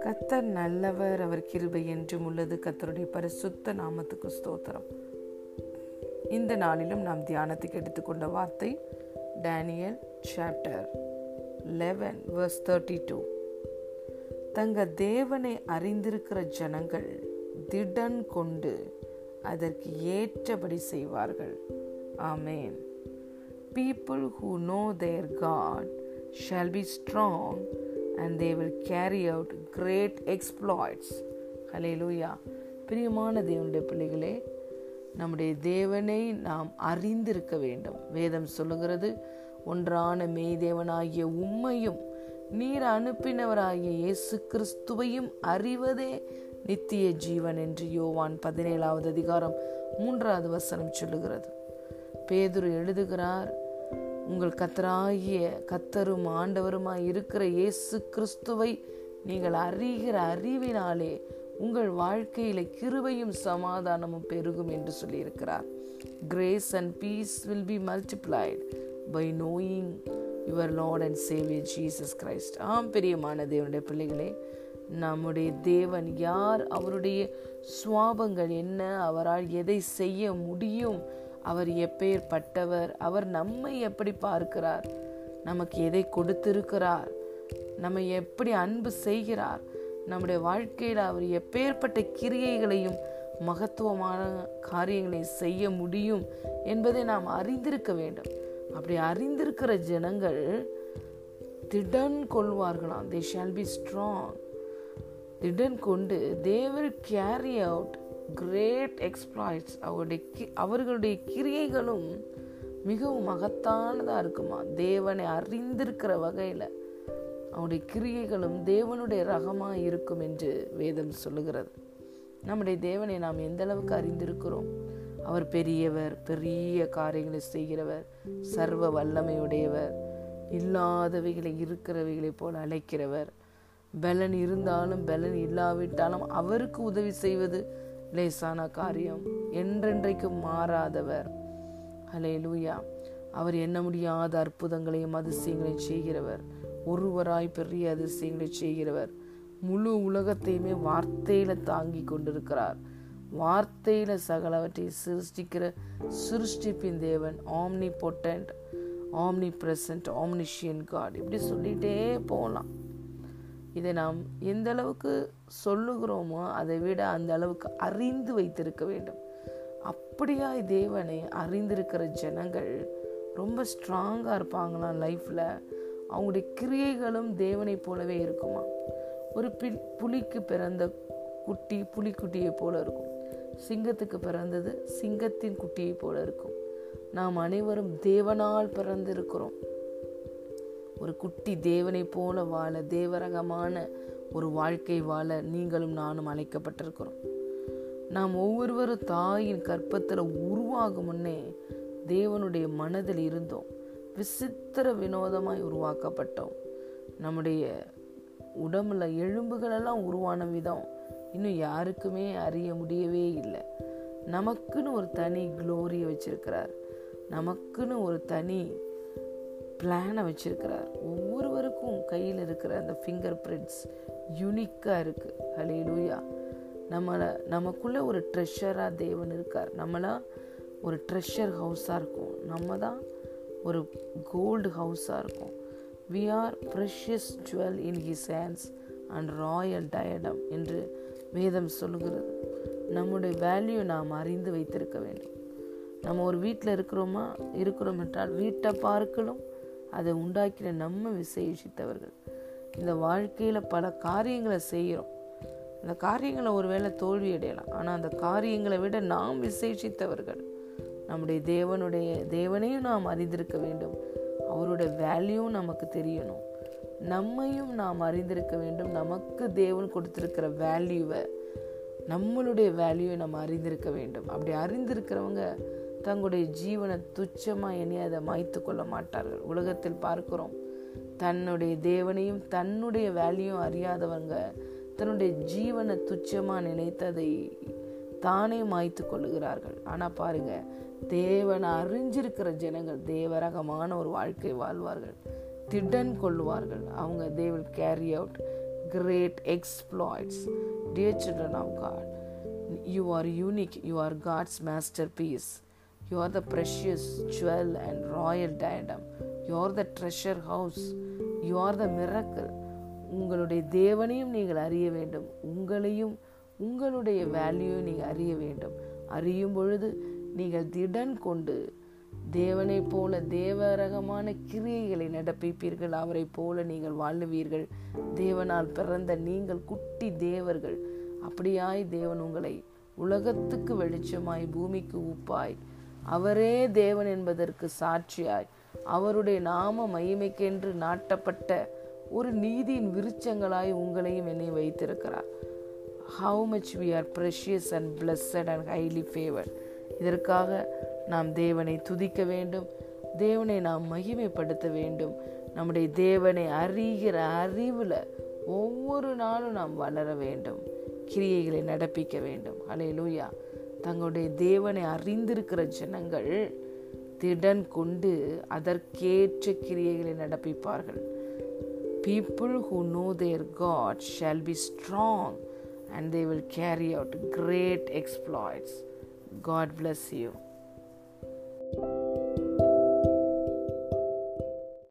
கத்தர் நல்லவர் அவர் கிருபை என்றும் உள்ளது. கத்தருடைய பரிசுத்த நாமத்துக்கு ஸ்தோத்திரம். இந்த நாளிலும் நாம் தியானத்துக்கு எடுத்துக்கொண்ட வார்த்தை Daniel chapter eleven verse thirty two தங்க தேவனை அறிந்திருக்கிற ஜனங்கள் திடன் கொண்டு அதற்கு ஏற்றபடி செய்வார்கள். ஆமேன். People who know their God shall be strong and they will carry out great exploits hallelujah பிரியமான தேவனுடைய பிள்ளைகளே நம்முடைய தேவனை நாம் அறிந்திருக்க வேண்டும். வேதம் சொல்லுகிறது ஒன்றான மெய்தேவனாகிய உம்மையும் நீர் அனுப்பினவராகிய இயேசு கிறிஸ்துவையும் அறிவதே நித்திய ஜீவன் என்று யோவான் பதினேழாவது அதிகாரம் மூன்றாவது வசனம் சொல்லுகிறது. பேதுரு எழுதுகிறார் உங்கள் கத்தராகிய கத்தரும் ஆண்டவருமாய் இருக்கிற இயேசு கிறிஸ்துவை நீங்கள் அறிகிற அறிவினாலே உங்கள் வாழ்க்கையில கிருபையும் சமாதானமும் பெருகும் என்று சொல்லியிருக்கிறார். Grace and peace will be multiplied by knowing your Lord and Saviour Jesus Christ ஆம் பெரியமான தேவனுடைய பிள்ளைகளே நம்முடைய தேவன் யார்? அவருடைய சுவாபங்கள் என்ன? அவரால் எதை செய்ய முடியும்? அவர் எப்பேற்பட்டவர் அவர் நம்மை எப்படி பார்க்கிறார்? நமக்கு எதை கொடுத்திருக்கிறார்? நம்ம எப்படி அன்பு செய்கிறார்? நம்முடைய வாழ்க்கையில் அவர் எப்பேற்பட்ட கிரியைகளையும் மகத்துவமான காரியங்களை செய்ய முடியும் என்பதை நாம் அறிந்திருக்க வேண்டும். அப்படி அறிந்திருக்கிற ஜனங்கள் திடன் கொள்வார்களாம். தே ஷால் பி ஸ்ட்ராங் திடன் கொண்டு தேவர் கேரி அவுட் கிரேட் எக்ஸ்ப்ளாய்ட்ஸ் அவருடைய அவர்களுடைய கிரியைகளும் மிகவும் மகத்தானதாக இருக்குமா? தேவனை அறிந்திருக்கிற வகையில் அவருடைய கிரியைகளும் தேவனுடைய ரகமாக இருக்கும் என்று வேதம் சொல்லுகிறது. நம்முடைய தேவனை நாம் எந்த அளவுக்கு அறிந்திருக்கிறோம்? அவர் பெரியவர் பெரிய காரியங்களை செய்கிறவர் சர்வ வல்லமையுடையவர் இல்லாதவைகளை இருக்கிறவைகளைப் போல் அழைக்கிறவர். பலன் இருந்தாலும் பலன் இல்லாவிட்டாலும் அவருக்கு உதவி செய்வது லேசான காரியம். என்றென்றைக்கும் மாறாதவர். ஹலே லூயா அவர் என்ன முடியாத அற்புதங்களையும் அதிசயங்களையும் செய்கிறவர். ஒருவராய் பெரிய அதிசயங்களை செய்கிறவர். முழு உலகத்தையுமே வார்த்தையில தாங்கி கொண்டிருக்கிறார். வார்த்தையில சகலவற்றை சிருஷ்டிக்கிற சிருஷ்டிப்பின் தேவன் omnipotent omnipresent omniscient God இப்படி சொல்லிட்டே போகலாம் இதை நாம் எந்த அளவுக்கு சொல்லுகிறோமோ அதை விட அந்த அளவுக்கு அறிந்து வைத்திருக்க வேண்டும். அப்படியாய் தேவனை அறிந்திருக்கிற ஜனங்கள் ரொம்ப ஸ்ட்ராங்காக இருப்பாங்களாம் லைஃப்பில் அவங்களுடைய கிரியைகளும் தேவனை போலவே இருக்குமா? ஒரு பி புலிக்கு பிறந்த குட்டி புலிக்குட்டியை போல இருக்கும். சிங்கத்துக்கு பிறந்தது சிங்கத்தின் குட்டியை போல இருக்கும். நாம் அனைவரும் தேவனால் பிறந்திருக்கிறோம். ஒரு குட்டி தேவனை போல வாழ தேவரகமான ஒரு வாழ்க்கை வாழ நீங்களும் நானும் அழைக்கப்பட்டிருக்கிறோம். நாம் ஒவ்வொருவரும் தாயின் கற்பத்தில் உருவாகும் முன்னே தேவனுடைய மனதில் இருந்தோம். விசித்திர வினோதமாய் உருவாக்கப்பட்டோம். நம்முடைய உடம்புல எலும்புகளெல்லாம் உருவான விதம் இன்னும் யாருக்குமே அறிய முடியவே இல்லை. நமக்குன்னு ஒரு தனி குளோரியை வச்சிருக்கிறார். நமக்குன்னு ஒரு தனி பிளானை வச்சுருக்கிறார். ஒவ்வொருவருக்கும் கையில் இருக்கிற அந்த ஃபிங்கர் பிரிண்ட்ஸ் யூனிக்காக இருக்குது ஹலே லூயா நம்மளை நமக்குள்ளே ஒரு ட்ரெஷராக தேவன் இருக்கார். நம்மளாம் ஒரு ட்ரெஷர் ஹவுஸாக இருக்கும். நம்ம தான் ஒரு கோல்டு ஹவுஸாக இருக்கும். We are precious jewel in his hands and royal diadem என்று வேதம் சொல்லுகிறது. நம்முடைய வேல்யூ நாம் அறிந்து வைத்திருக்க வேண்டும். நம்ம ஒரு வீட்டில் இருக்கிறோமா இருக்கிறோம் என்றால் வீட்டை பார்க்கலும் அதை உண்டாக்கிற நம்ம விசேஷித்தவர்கள். இந்த வாழ்க்கையில் பல காரியங்களை செய்கிறோம். அந்த காரியங்களை ஒருவேளை தோல்வி அடையலாம். ஆனால் அந்த காரியங்களை விட நாம் விசேஷித்தவர்கள். நம்முடைய தேவனுடைய தேவனையும் நாம் அறிந்திருக்க வேண்டும். அவருடைய வேல்யூவும் நமக்கு தெரியணும். நம்மையும் நாம் அறிந்திருக்க வேண்டும். நமக்கு தேவன் கொடுத்துருக்கிற வேல்யூவை நம்மளுடைய வேல்யூவை நம்ம அறிந்திருக்க வேண்டும். அப்படி அறிந்திருக்கிறவங்க தங்களுடைய ஜீவனை துச்சமாக இனி அதை மாய்த்து கொள்ள மாட்டார்கள். உலகத்தில் பார்க்கிறோம் தன்னுடைய தேவனையும் தன்னுடைய வேலையும் அறியாதவங்க தன்னுடைய ஜீவனை துச்சமாக நினைத்து அதை தானே மாய்த்து கொள்ளுகிறார்கள். ஆனால் பாருங்க தேவனை அறிஞ்சிருக்கிற ஜனங்கள் தேவரகமான ஒரு வாழ்க்கை வாழ்வார்கள். திடன் கொள்வார்கள். அவங்க they will carry out great exploits dear children of God you are unique you are God's masterpiece you are the precious jewel and royal diadem you are the treasure house you are the miracle உங்களுடைய தேவனையும் நீங்கள் அறிய வேண்டும். உங்களையும் உங்களுடைய வேல்யூவையும் நீங்கள் அறிய வேண்டும். அறியும் பொழுது நீங்கள் திடன் கொண்டு தேவனை போல தேவரகமான கிரியைகளை நடப்பிப்பீர்கள். அவரை போல நீங்கள் வாழுவீர்கள். தேவனால் பிறந்த நீங்கள் குட்டி தேவர்கள். அப்படியாய் தேவன் உங்களை உலகத்துக்கு வெளிச்சமாய் பூமிக்கு உப்பாய் அவரே தேவன் என்பதற்கு சாட்சியாய். அவருடைய நாம மகிமைக்கென்று நாட்டப்பட்ட ஒரு நீதியின் விருச்சங்களாய் உங்களையும் என்னை வைத்திருக்கிறார். How much we are precious and blessed and highly favoured இதற்காக நாம் தேவனை துதிக்க வேண்டும். தேவனை நாம் மகிமைப்படுத்த வேண்டும். நம்முடைய தேவனை அறிகிற அறிவில் ஒவ்வொரு நாளும் நாம் வளர வேண்டும். கிரியைகளை நடப்பிக்க வேண்டும். அலே லூயா தங்களுடைய தேவனை அறிந்திருக்கிற ஜனங்கள் திடன் கொண்டு அதற்கேற்ற கிரியைகளை நடப்பிப்பார்கள். People who know their God shall be strong and they will carry out great exploits God bless you